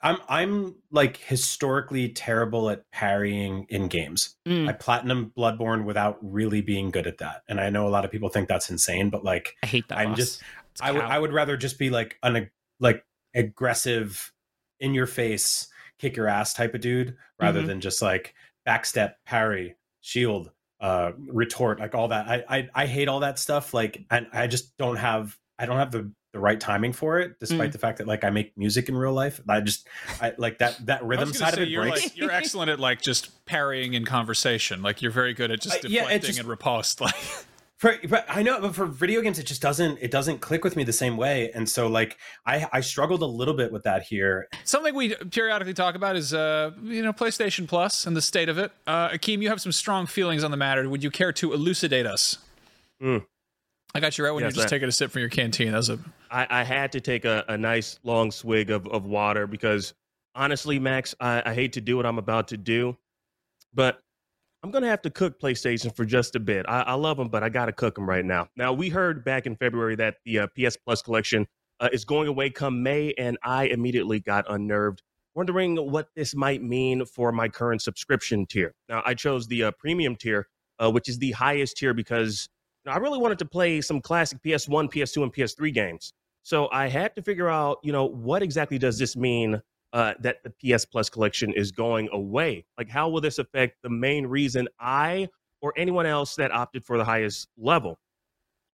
I'm I'm like historically terrible at parrying in games. Mm. I platinum Bloodborne without really being good at that, and I know a lot of people think that's insane, but like I hate that. I'm boss. just It's I would. I would rather just be like an like aggressive, in your face, kick your ass type of dude, rather Mhm. than just like backstep, parry, shield, uh, retort, like all that. I I, I hate all that stuff. Like, and I just don't have I don't have the the right timing for it, despite Mm. the fact that like I make music in real life. I just I like that that I rhythm gonna side say, of it you're breaks. like you're excellent at like just parrying in conversation. Like you're very good at just Uh, yeah, deflecting just- and riposte. Like For, but I know, but for video games, it just doesn't it doesn't click with me the same way, and so like I I struggled a little bit with that here. something we periodically talk about is uh you know PlayStation Plus and the state of it. Uh, Akeem, you have some strong feelings on the matter. Would you care to elucidate us? Mm. I got you right when Yes, you're just I- taking a sip from your canteen. That was a I, I had to take a, a nice long swig of, of water because honestly, Max, I, I hate to do what I'm about to do, but I'm going to have to cook PlayStation for just a bit. I, I love them, but I got to cook them right now. Now, we heard back in February that the uh, PS Plus collection uh, is going away come May, and I immediately got unnerved, wondering what this might mean for my current subscription tier. Now, I chose the uh, premium tier, uh, which is the highest tier because you know, I really wanted to play some classic PS1, PS2, and PS3 games. So I had to figure out, you know, what exactly does this mean uh, that the PS Plus collection is going away? Like, how will this affect the main reason I or anyone else that opted for the highest level?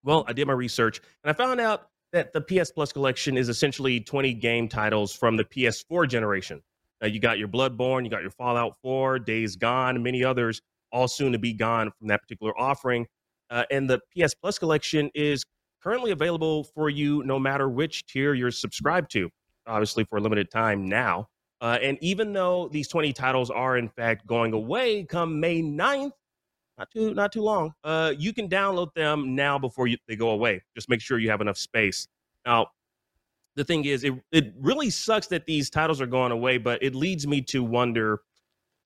Well, I did my research and I found out that the PS Plus collection is essentially 20 game titles from the PS4 generation. Uh, you got your Bloodborne, you got your Fallout 4, Days Gone, many others, all soon to be gone from that particular offering. Uh, and the PS Plus collection is currently available for you no matter which tier you're subscribed to, obviously for a limited time now. Uh, and even though these 20 titles are in fact going away come May 9th, not too not too long, uh, you can download them now before you, they go away. Just make sure you have enough space. Now, the thing is, it, it really sucks that these titles are going away, but it leads me to wonder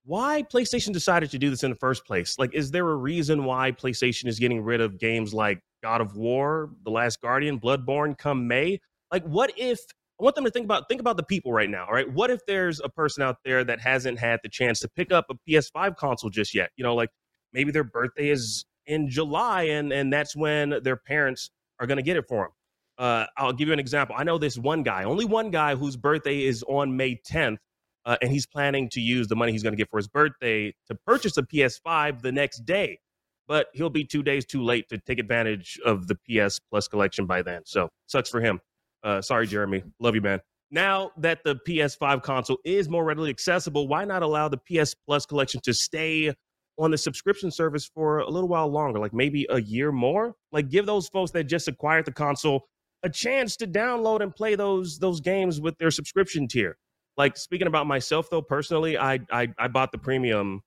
why PlayStation decided to do this in the first place. Like, is there a reason why PlayStation is getting rid of games like God of War, The Last Guardian, Bloodborne come May? Like, what if I want them to think about think about the people right now, all right? What if there's a person out there that hasn't had the chance to pick up a PS5 console just yet? You know, like maybe their birthday is in July and and that's when their parents are going to get it for them. Uh, I'll give you an example. I know this one guy, only one guy whose birthday is on May 10th, uh, and he's planning to use the money he's going to get for his birthday to purchase a PS5 the next day. But he'll be two days too late to take advantage of the PS Plus collection by then. So sucks for him. Uh, sorry, Jeremy. Love you, man. Now that the PS5 console is more readily accessible, why not allow the PS Plus collection to stay on the subscription service for a little while longer, like maybe a year more? Like give those folks that just acquired the console a chance to download and play those those games with their subscription tier. Like speaking about myself though, personally, I I, I bought the premium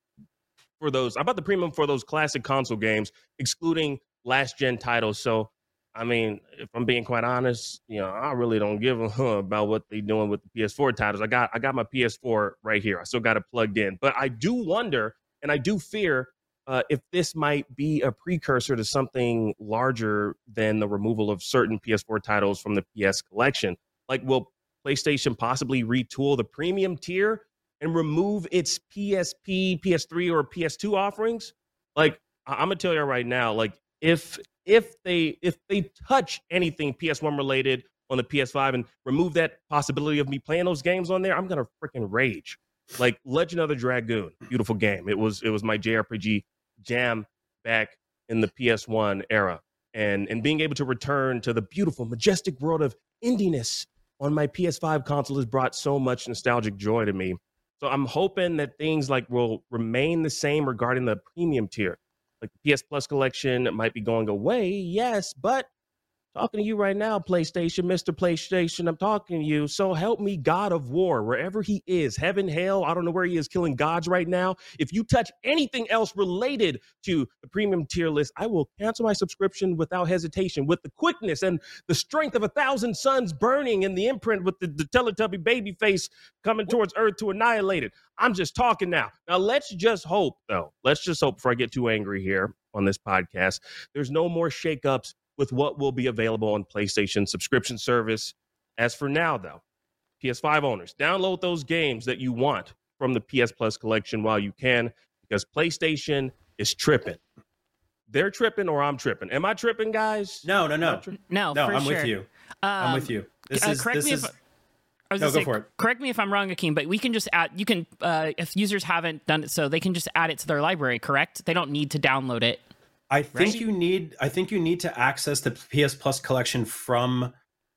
for those. I bought the premium for those classic console games, excluding last gen titles. So I mean, if I'm being quite honest, you know, I really don't give a huh about what they're doing with the PS4 titles. I got I got my PS4 right here. I still got it plugged in, but I do wonder and I do fear uh, if this might be a precursor to something larger than the removal of certain PS4 titles from the PS collection. Like, will PlayStation possibly retool the premium tier and remove its PSP, PS3, or PS2 offerings? Like, I- I'm gonna tell you right now, like if if they if they touch anything PS1 related on the PS5 and remove that possibility of me playing those games on there, I'm gonna freaking rage. Like Legend of the Dragoon, beautiful game. It was it was my JRPG jam back in the PS1 era. And and being able to return to the beautiful, majestic world of Endiness on my PS5 console has brought so much nostalgic joy to me. So I'm hoping that things like will remain the same regarding the premium tier. Like the PS Plus collection might be going away, yes, but talking to you right now, PlayStation, Mr. PlayStation, I'm talking to you. So help me, God of War, wherever he is, heaven, hell, I don't know where he is killing gods right now. If you touch anything else related to the premium tier list, I will cancel my subscription without hesitation, with the quickness and the strength of a thousand suns burning in the imprint with the, the Teletubby baby face coming towards Earth to annihilate it. I'm just talking now. Now, let's just hope, though, let's just hope before I get too angry here on this podcast, there's no more shakeups with what will be available on PlayStation subscription service. As for now, though, PS5 owners, download those games that you want from the PS Plus collection while you can, because PlayStation is tripping. They're tripping, or I'm tripping. Am I tripping, guys? No, no, no, no. no. for I'm sure. with you. I'm Um, with you. This uh, is correct this me is. if I was no, go say, for it. Correct me if I'm wrong, Akeem, but we can just add. You can, uh, if users haven't done it, so they can just add it to their library. Correct? They don't need to download it. I think right? you need. I think you need to access the PS Plus collection from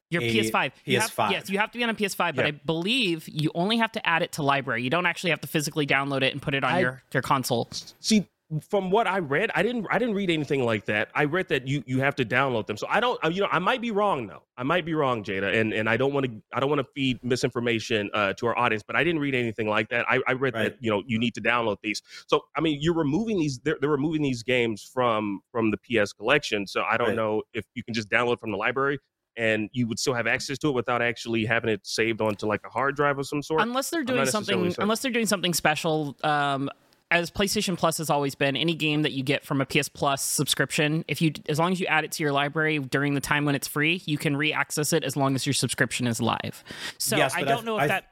Your a PS5. You have- PS5. yes, you have to be on a PS5, but Yeah. I believe you only have to add it to library. You don't actually have to physically download it and put it on I- your your console. See, from what I read, I didn't I didn't read anything like that. I read that you you have to download them. So I don't uh, you know I might be wrong though. I might be wrong, Jada, and and I don't want to I don't want to feed misinformation uh, to our audience. But I didn't read anything like that. I, I read Right. that you know you need to download these. So I mean you're removing these they're, they're removing these games from from the PS collection. So I don't Right. know if you can just download from the library. And you would still have access to it without actually having it saved onto like a hard drive of some sort. unless they're doing something necessarily unless they're doing something special um as PlayStation Plus has always been, any game that you get from a PS Plus subscription, if you as long as you add it to your library during the time when it's free, you can re-access it as long as your subscription is live. So Yes, I don't know if I- that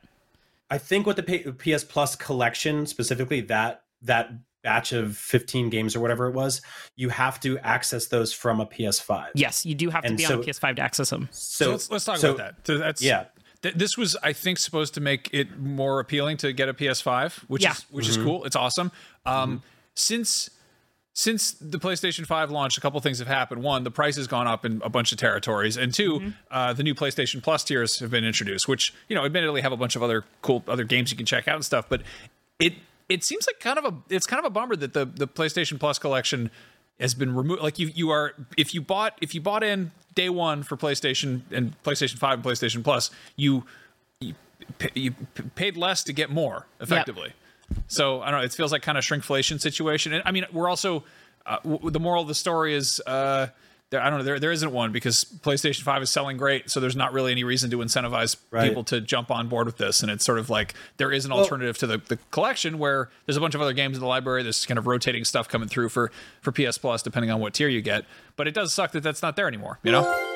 I think with the P- PS Plus collection specifically, that that batch of 15 games or whatever it was, you have to access those from a PS5. yes, you do have to And be so- on a PS5 to access them. So, So let's, let's talk so- about that. So that's Yeah. Th- this was, I think, supposed to make it more appealing to get a PS5, which Yeah. is which Mm-hmm. is cool. It's awesome. Um, Since since the PlayStation 5 launched, a couple things have happened. One, the price has gone up in a bunch of territories, and 2 Mm-hmm. uh, the new PlayStation Plus tiers have been introduced, which you know, admittedly, have a bunch of other cool other games you can check out and stuff. But it it seems like kind of a it's kind of a bummer that the the PlayStation Plus collection has been removed. Like you you are if you bought if you bought in day one for PlayStation and PlayStation Five and PlayStation Plus, you you, you paid less to get more effectively. So I don't know. It feels like kind of shrinkflation situation. And I mean, we're also uh, w- the moral of the story is uh, there. I don't know. There there isn't one because PlayStation Five is selling great, so there's not really any reason to incentivize Right. people to jump on board with this. And it's sort of like there is an alternative to the, the collection where there's a bunch of other games in the library. There's kind of rotating stuff coming through for for PS Plus depending on what tier you get. But it does suck that that's not there anymore. You know.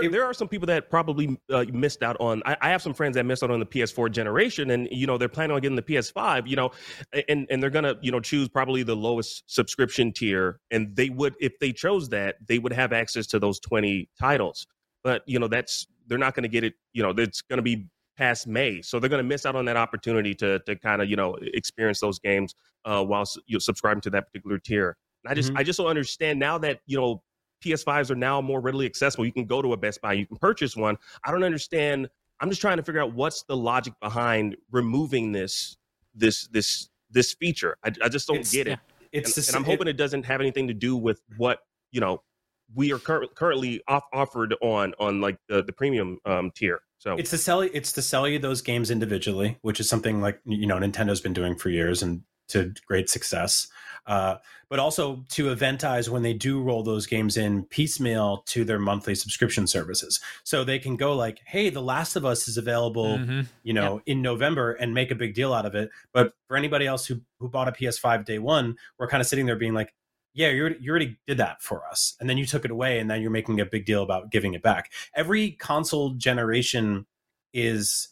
There, there are some people that probably uh, missed out on. I, I have some friends that missed out on the PS4 generation, and you know they're planning on getting the PS5. You know, and and they're gonna you know choose probably the lowest subscription tier, and they would if they chose that they would have access to those 20 titles. But you know that's they're not going to get it. You know, it's going to be past May, so they're going to miss out on that opportunity to to kind of you know experience those games uh, while you know, subscribing to that particular tier. And I just Mhm. I just don't understand now that you know PS5s are now more readily accessible. You can go to a Best Buy, you can purchase one. I don't understand. I'm just trying to figure out what's the logic behind removing this this this this feature. I, I just don't It's- get it. It's and, the and I'm hoping it doesn't have anything to do with what you know we are cur- currently off- offered on on like the, the premium um, tier. So It's to sell it's to sell you those games individually, which is something like you know Nintendo's been doing for years and to great success. Uh, but also to eventize when they do roll those games in piecemeal to their monthly subscription services, so they can go like, "Hey, The Last of Us is available, Mhm. you know, in November," and make a big deal out of it. But for anybody else who who bought a PS5 day one, we're kind of sitting there being like, yeah, you already, you already did that for us. And then you took it away and then you're making a big deal about giving it back. Every console generation is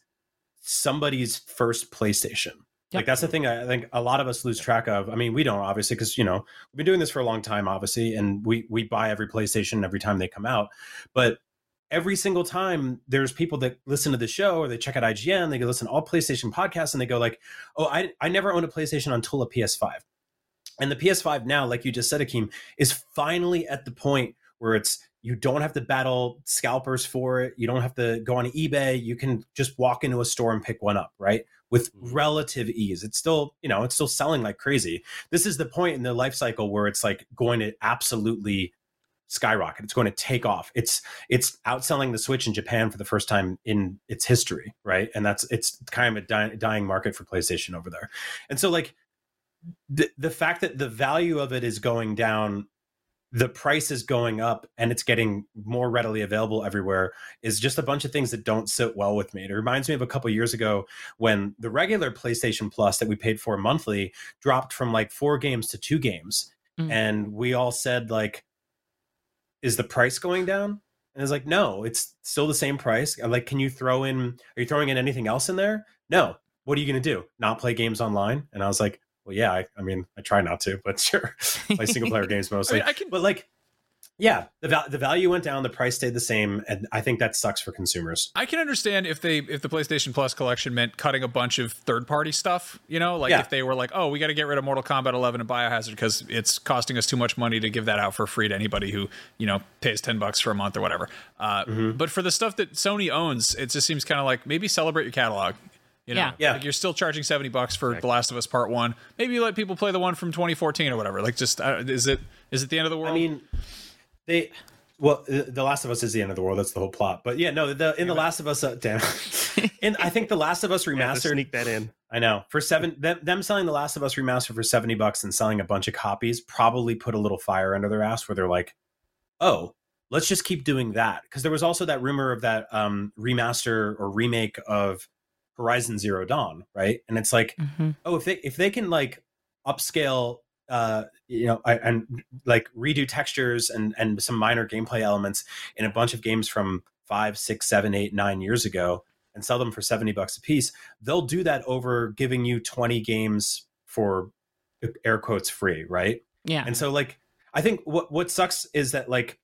somebody's first PlayStation. Like that's the thing I think a lot of us lose track of. I mean, we don't obviously because you know we've been doing this for a long time, obviously, and we we buy every PlayStation every time they come out. But every single time there's people that listen to the show or they check out IGN, they go listen to all PlayStation podcasts and they go like, "Oh, I I never owned a PlayStation until a PS5." And the PS5 now, like you just said, Akeem, is finally at the point where it's you don't have to battle scalpers for it. You don't have to go on eBay. You can just walk into a store and pick one up, right? With mm-hmm. relative ease. It's still, you know, it's still selling like crazy. This is the point in the life cycle where it's like going to absolutely skyrocket. It's going to take off. It's it's outselling the Switch in Japan for the first time in its history, right? And that's it's kind of a dying, dying market for PlayStation over there. And so like the the fact that the value of it is going down the price is going up and it's getting more readily available everywhere is just a bunch of things that don't sit well with me. It reminds me of a couple years ago when the regular PlayStation Plus that we paid for monthly dropped from like 4 games to 2 games Mm. and we all said like is the price going down? And it's like no, it's still the same price. Like can you throw in are you throwing in anything else in there? No. What are you going to do? Not play games online? And I was like well, yeah, I, I mean, I try not to, but sure, play single player games mostly. I mean, I can- But like, yeah, the val- the value went down, the price stayed the same, and I think that sucks for consumers. I can understand if they if the PlayStation Plus collection meant cutting a bunch of third party stuff, you know, like Yeah. if they were like, oh, we got to get rid of Mortal Kombat 11 and Biohazard because it's costing us too much money to give that out for free to anybody who you know pays ten bucks for a month or whatever. Uh, Mm-hmm. But for the stuff that Sony owns, it just seems kind of like maybe celebrate your catalog. You know, Yeah. Yeah. Like you're still charging seventy bucks for The Last of Us Part One. Maybe you let people play the one from 2014 or whatever. Like, just uh, is it is it the end of the world? I mean, they. Well, the The Last of Us is the end of the world. That's the whole plot. But yeah, no, the in the Last of Us, uh, damn, in I think the Last of Us Yeah, remastered. sneak that in. I know for seven them, them selling the Last of Us remaster for seventy bucks and selling a bunch of copies probably put a little fire under their ass where they're like, oh, let's just keep doing that because there was also that rumor of that um, remaster or remake of Horizon Zero Dawn, right? And it's like, Mhm. oh, if they if they can like upscale, uh, you know, I- and like redo textures and and some minor gameplay elements in a bunch of games from five, six, seven, eight, nine years ago and sell them for 70 bucks a piece, they'll do that over giving you 20 games for air quotes free, right? Yeah. And so like I think what what sucks is that like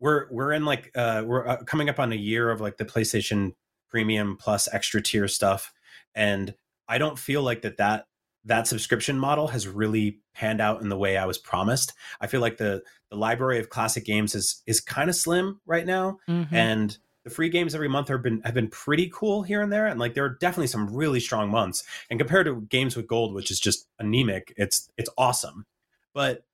we're we're in like uh we're uh, coming up on a year of like the PlayStation Premium plus extra tier stuff. And I don't feel like that that that subscription model has really panned out in the way I was promised. I feel like the the library of classic games is is kind of slim right now. Mhm. and the free games every month have been have been pretty cool here and there. And like there are definitely some really strong months. And compared to games with gold which is just anemic it's it's awesome. But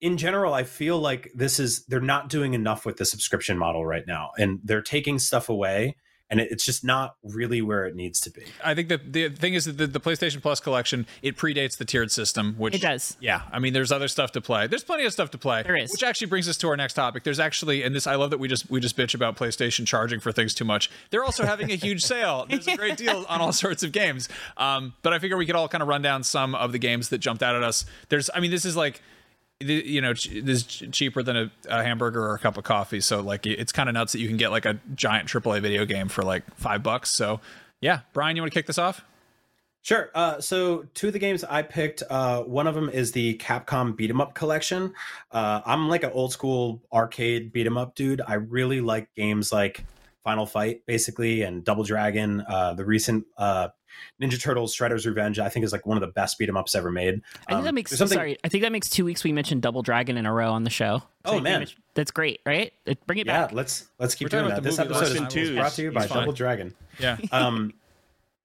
in general i feel like this is they're not doing enough with the subscription model right now. And they're taking stuff away and it, it's just not really where it needs to be I think that the thing is that the, the PlayStation Plus collection it predates the tiered system, which It does. Yeah, I mean, there's other stuff to play. There's plenty of stuff to play. There is. which actually brings us to our next topic. There's actually, and this I love that we just we just bitch about PlayStation charging for things too much. They're also having a huge sale. There's a great deal on all sorts of games. Um, but I figure we could all kind of run down some of the games that jumped out at us. There's, I mean, this is like. You know, this is cheaper than a, a hamburger or a cup of coffee. So, like, it's kind of nuts that you can get like a giant AAA video game for like five bucks. So, yeah, Brian, you want to kick this off? Sure. Uh, so two of the games I picked, uh, one of them is the Capcom Beat 'em Up collection. Uh, I'm like an old school arcade beat 'em up dude. I really like games like Final Fight, basically, and Double Dragon. Uh, the recent uh, Ninja Turtles Shredder's Revenge, I think, is like one of the best beat 'em ups ever made. I think Um, that makes something- sorry. I think that makes two weeks we mentioned Double Dragon in a row on the show. Oh, So we man. mentioned- that's great, right? Bring it Yeah, back. Yeah, let's let's keep We're talking doing about that. This episode is Two. brought to you by fine. Double Dragon. Yeah. um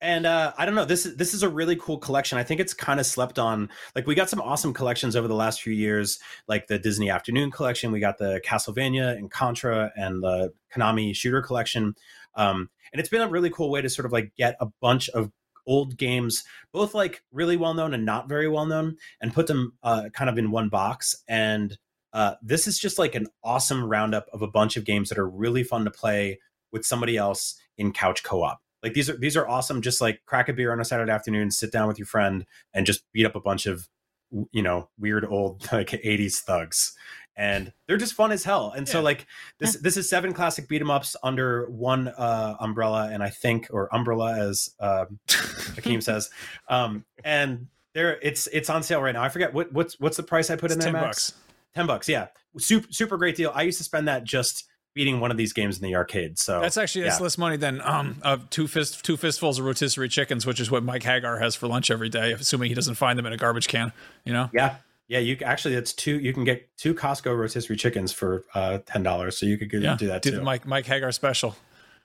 and uh i don't know this is this is a really cool collection i think it's kind of slept on like we got some awesome collections over the last few years like the disney afternoon collection we got the castlevania and contra and the konami shooter collection um and it's been a really cool way to sort of like get a bunch of old games both like really well known and not very well known and put them uh kind of in one box and uh this is just like an awesome roundup of a bunch of games that are really fun to play with somebody else in couch co-op. Like these are these are awesome just like crack a beer on a saturday afternoon sit down with your friend and just beat up a bunch of you know weird old like 80s thugs and they're just fun as hell. And so like this this is seven classic beat 'em ups under one uh, umbrella, and I think or umbrella as uh, Hakeem says, um, and there it's it's on sale right now. I forget what what's what's the price I put in there. 10 Max? bucks. Ten bucks, yeah, super super great deal. I used to spend that just beating one of these games in the arcade. So That's actually that's yeah. less money than um of two fist two fistfuls of rotisserie chickens, which is what Mike Haggar has for lunch every day, assuming he doesn't find them in a garbage can. You know. Yeah. Yeah, you actually it's two. You can get two Costco rotisserie chickens for uh, ten dollars, so you could go Yeah. do that Do too. the Mike Mike Haggar special.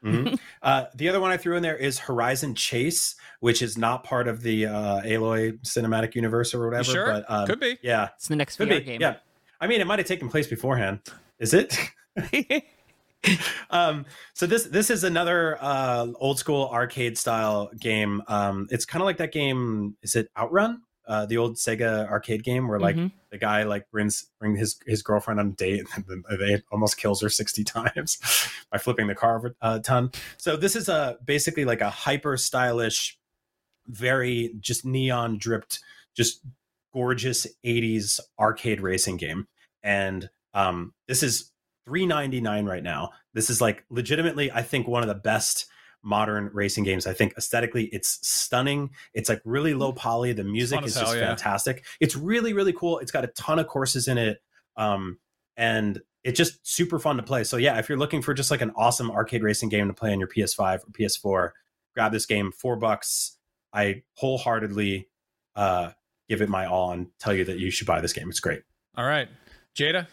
Mhm. uh, the other one I threw in there is Horizon Chase, which is not part of the uh, Aloy cinematic universe or whatever. sure? But um, Could be. Yeah, It's the next could VR be. game. Yeah, I mean, it might have taken place beforehand. Is it? um, so this this is another uh, old school arcade style game. Um, it's kind of like that game. Is it Outrun? Uh, the old Sega arcade game where like Mhm. the guy like brings bring his his girlfriend on a date and then they almost kills her 60 times by flipping the car over a ton. So this is a basically like a hyper stylish, very just neon dripped, just gorgeous 80s arcade racing game. And um, this is 399 right now. This is like legitimately, I think, one of the best modern racing games. I think aesthetically it's stunning. It's like really low poly. The music is as just yeah. fantastic. It's really, really cool. It's got a ton of courses in it. Um, and it's just super fun to play. So yeah, if you're looking for just like an awesome arcade racing game to play on your PS5 or PS4, grab this game. Four bucks. I wholeheartedly uh, give it my all and tell you that you should buy this game. It's great. All right, Jada.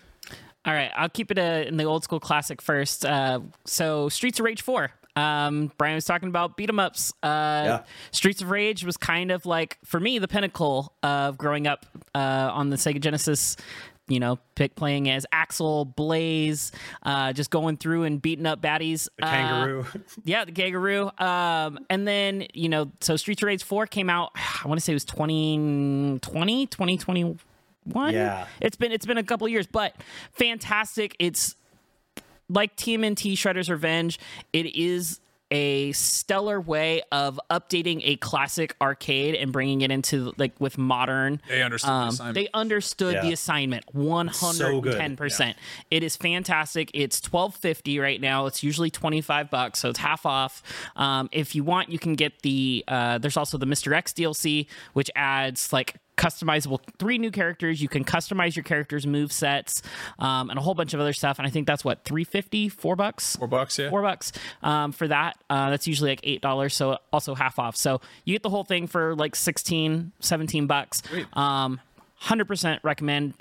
All right, I'll keep it uh, in the old school classic first. Uh, so, Streets of Rage 4. Um, Brian was talking about beat 'em ups. Uh, Yeah. Streets of Rage was kind of like, for me, the pinnacle of growing up uh, on the Sega Genesis. You know, pick playing as Axel, Blaze, uh, just going through and beating up baddies. The Uh, kangaroo. yeah, the kangaroo. Um, and then, you know, so Streets of Rage 4 came out, I want to say it was 2020, 2021. Yeah. It's been it's been a couple years, but fantastic. It's like TMNT Shredder's Revenge. It is a stellar way of updating a classic arcade and bringing it into like with modern. They understood the um, assignment. They understood the assignment one hundred and ten percent. It is fantastic. It's twelve fifty right now. It's usually twenty five bucks, so it's half off. Um, if you want, you can get the. Uh, there's also the Mr. X DLC, which adds like customizable three new characters. You can customize your characters move sets um, and a whole bunch of other stuff. And i think that's what 350 four bucks? Four bucks, yeah. four bucks um, for that. Uh, that's usually like eight dollars so also half off. So you get the whole thing for like 16 17 bucks. Um, 100% recommend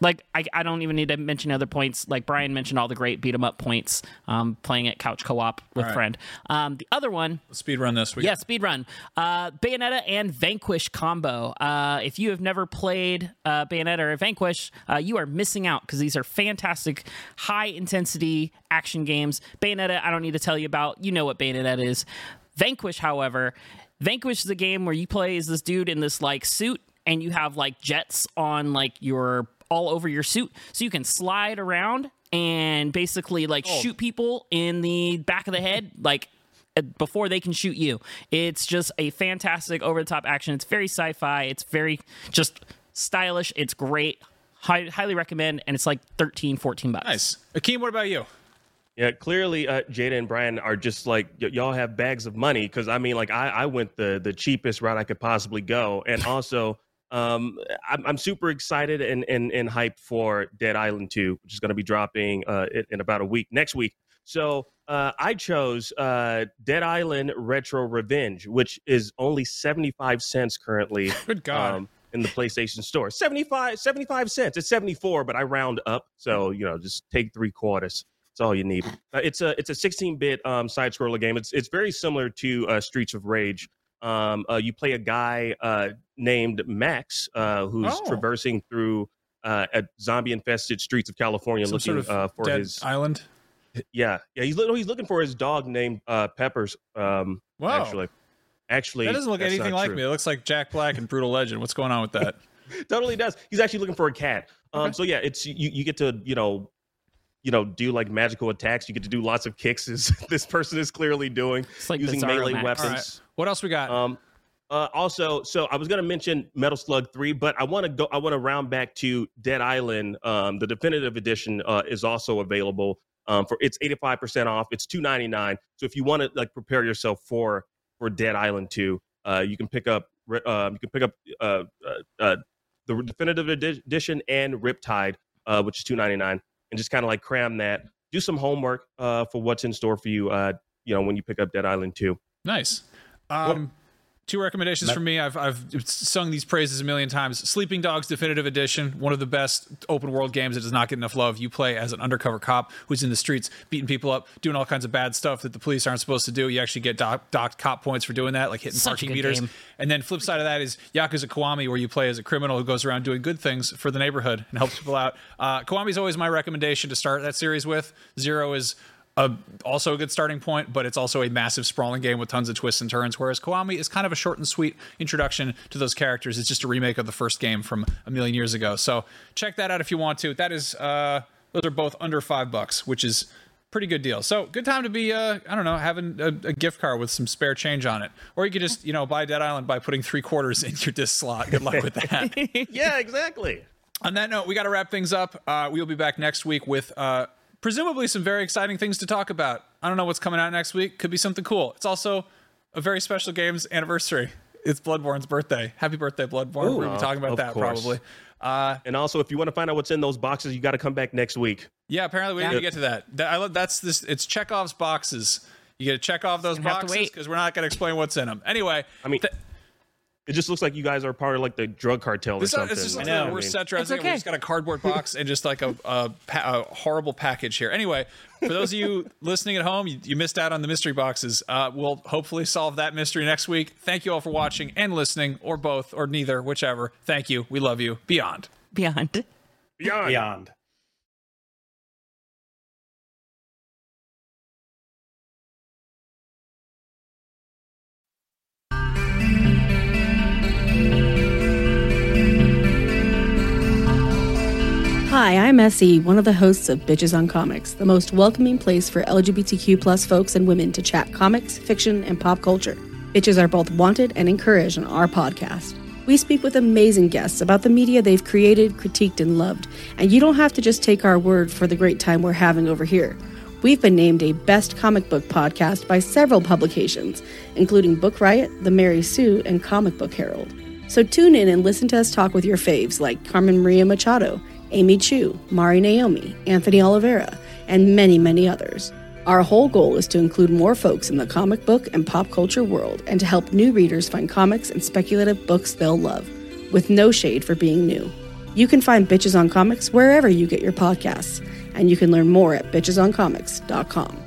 like I, I don't even need to mention other points like brian mentioned all the great beat 'em up points um, playing at couch co-op with right. friend um, the other one Speed run this. week. yeah, speed run. Uh, Bayonetta and Vanquish combo. Uh, if you have never played uh, Bayonetta or Vanquish, uh, you are missing out because these are fantastic, high intensity action games. Bayonetta, I don't need to tell you about. You know what Bayonetta is. Vanquish, however, Vanquish is a game where you play as this dude in this like suit, and you have like jets on like your all over your suit, so you can slide around and basically like shoot people in the back of the head, like uh, before they can shoot you. It's just a fantastic over the top action. It's very sci fi. It's very just stylish. It's great. High, highly recommend. And it's like 13, 14 bucks. Nice. Akeem, what about you? Yeah, clearly, uh, Jada and Brian are just like y- y'all have bags of money because I mean, like I, I went the the cheapest route I could possibly go, and also um, I'm, I'm super excited and and and hyped for Dead Island 2, which is going to be dropping uh, in, in about a week next week. So uh, I chose uh, Dead Island Retro Revenge, which is only 75 cents currently. Good God. Um, in the PlayStation Store, 75, 75 cents. It's 74, but I round up, so you know, just take three quarters. That's all you need. Uh, it's a it's a 16-bit um, side scroller game. It's it's very similar to uh, Streets of Rage. Um, uh, you play a guy uh, named Max uh, who's Oh. traversing through uh, a zombie-infested streets of California, Some looking sort of uh, for his island. yeah yeah he's he's looking for his dog named uh, Peppers. Um, Wow. actually, actually That doesn't look anything like true. me. It looks like Jack Black and Brutal Legend. What's going on with that? totally does. He's actually looking for a cat. Um, so yeah, it's you. You get to you know, you know, do like magical attacks. You get to do lots of kicks. As this person is clearly doing like using melee Max. weapons. All right. What else we got? Um, Uh, also, so I was going to mention Metal Slug Three, but I want to go. I want to round back to Dead Island. Um, the definitive edition uh, is also available. Um, for it's eighty five percent off. It's two ninety nine. So if you want to like prepare yourself for for Dead Island Two, uh, you can pick up. Uh, you can pick up uh, uh, uh, the definitive edition and Riptide, uh, which is two ninety nine, and just kind of like cram that. Do some homework uh, for what's in store for you. Uh, you know when you pick up Dead Island Two. Nice. Um, two recommendations from me. I've I've sung these praises a million times. Sleeping Dogs Definitive Edition, one of the best open world games that does not get enough love. You play as an undercover cop who's in the streets beating people up, doing all kinds of bad stuff that the police aren't supposed to do. You actually get docked docked cop points for doing that, like hitting Such a parking meters. game. And then flip side of that is Yakuza Kiwami, where you play as a criminal who goes around doing good things for the neighborhood and helps people out. Uh, Kiwami's always my recommendation to start that series with. Zero is a, also a good starting point, but it's also a massive sprawling game with tons of twists and turns. Whereas Kiwami is kind of a short and sweet introduction to those characters. It's just a remake of the first game from a million years ago. So check that out if you want to. That is, uh, those are both under five bucks, which is pretty good deal. So good time to be, uh, I don't know, having a, a gift card with some spare change on it, or you could just, you know, buy Dead Island by putting three quarters in your disc slot. Good luck with that. yeah, exactly. On that note, we got to wrap things up. Uh, we will be back next week with uh, presumably some very exciting things to talk about. I don't know what's coming out next week. Could be something cool. It's also a very special game's anniversary. It's Bloodborne's birthday. Happy birthday, Bloodborne. Ooh. We're gonna be talking about that course. probably. Uh, And also, if you want to find out what's in those boxes, you got to come back next week. yeah, apparently we Yeah. didn't get to that. that I love, that's this. It's Chekhov's boxes. You got to check off those Gonna have to boxes because we're not going to explain what's in them. Anyway, I mean, it just looks like you guys are part of like the drug cartel or This something. it's just like the worst set dressing. It's We okay. just got a cardboard box and just like a, a, pa- a horrible package here. Anyway, for those of you listening at home, you, you missed out on the mystery boxes. Uh, we'll hopefully solve that mystery next week. Thank you all for watching and listening, or both, or neither, whichever. Thank you. We love you. Beyond. Beyond. Beyond. Beyond. Hi, I'm SE, one of the hosts of Bitches on Comics, the most welcoming place for LGBTQ plus folks and women to chat comics, fiction, and pop culture. Bitches are both wanted and encouraged on our podcast. We speak with amazing guests about the media they've created, critiqued, and loved, and you don't have to just take our word for the great time we're having over here. We've been named a best comic book podcast by several publications, including Book Riot, The Mary Sue, and Comic Book Herald. So tune in and listen to us talk with your faves like Carmen Maria Machado, Amy Chu, Mari Naomi, Anthony Oliveira, and many, many others. Our whole goal is to include more folks in the comic book and pop culture world and to help new readers find comics and speculative books they'll love, with no shade for being new. You can find Bitches on Comics wherever you get your podcasts, and you can learn more at bitchesoncomics.com.